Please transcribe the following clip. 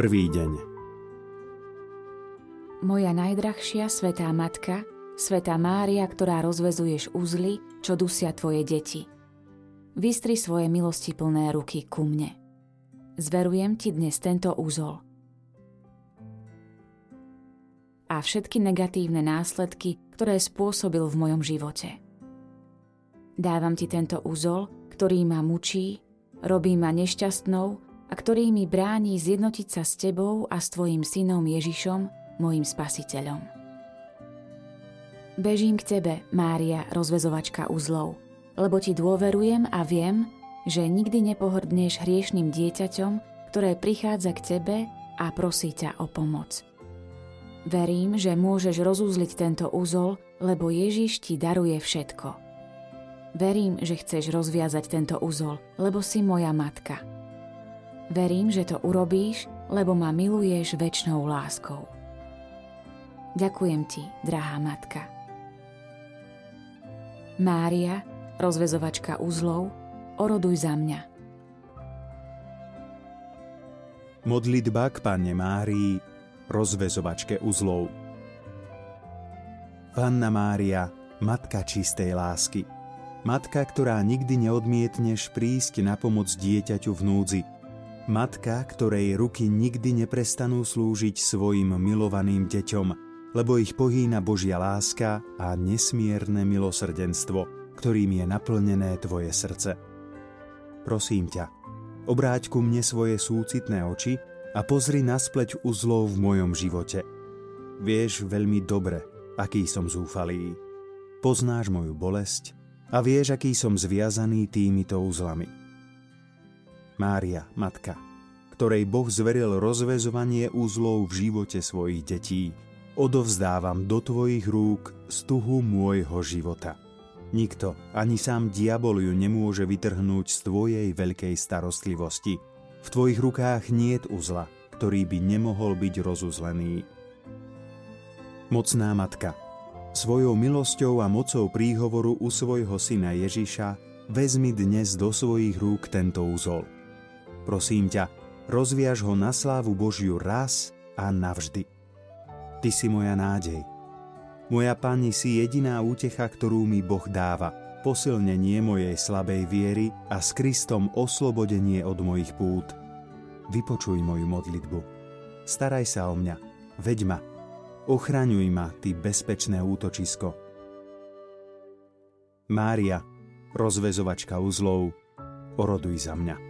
Prvý deň Moja najdrahšia svetá matka, svetá Mária, ktorá rozvezuješ uzly, čo dusia tvoje deti. Vystri svoje milosti plné ruky ku mne. Zverujem ti dnes tento úzol. A všetky negatívne následky, ktoré spôsobil v mojom živote. Dávam ti tento úzol, ktorý ma mučí, robí ma nešťastnou a ktorý mi bráni zjednotiť sa s tebou a s tvojim synom Ježišom, mojim spasiteľom. Bežím k tebe, Mária, rozvezovačka uzlov, lebo ti dôverujem a viem, že nikdy nepohrdneš hriešným dieťaťom, ktoré prichádza k tebe a prosí ťa o pomoc. Verím, že môžeš rozúzliť tento úzol, lebo Ježiš ti daruje všetko. Verím, že chceš rozviazať tento úzol, lebo si moja matka. Verím, že to urobíš, lebo ma miluješ väčšnou láskou. Ďakujem ti, drahá matka. Mária, rozvezovačka uzlov, oroduj za mňa. Modlitba k Panne Márii, rozvezovačke uzlov. Panna Mária, Matka čistej lásky, Matka, ktorá nikdy neodmietneš prísť na pomoc dieťaťu v núdzi. Matka, ktorej ruky nikdy neprestanú slúžiť svojim milovaným deťom, lebo ich pohýna Božia láska a nesmierne milosrdenstvo, ktorým je naplnené tvoje srdce. Prosím ťa, obráť ku mne svoje súcitné oči a pozri na spleť uzlov v mojom živote. Vieš veľmi dobre, aký som zúfalý. Poznáš moju bolesť, a vieš, aký som zviazaný týmito úzlami. Mária, matka, ktorej Boh zveril rozvezovanie úzlov v živote svojich detí, odovzdávam do tvojich rúk stuhu môjho života. Nikto, ani sám diabol ju nemôže vytrhnúť z tvojej veľkej starostlivosti. V tvojich rukách niet uzla, ktorý by nemohol byť rozuzlený. Mocná matka, Svojou milosťou a mocou príhovoru u svojho syna Ježiša vezmi dnes do svojich rúk tento úzol. Prosím ťa, rozviaž ho na slávu Božiu raz a navždy. Ty si moja nádej. Moja Pani si jediná útecha, ktorú mi Boh dáva, posilnenie mojej slabej viery a s Kristom oslobodenie od mojich pút. Vypočuj moju modlitbu. Staraj sa o mňa, veď ma, Ochraňuj ma, ty bezpečné útočisko. Mária, rozvezovačka uzlov, oroduj za mňa.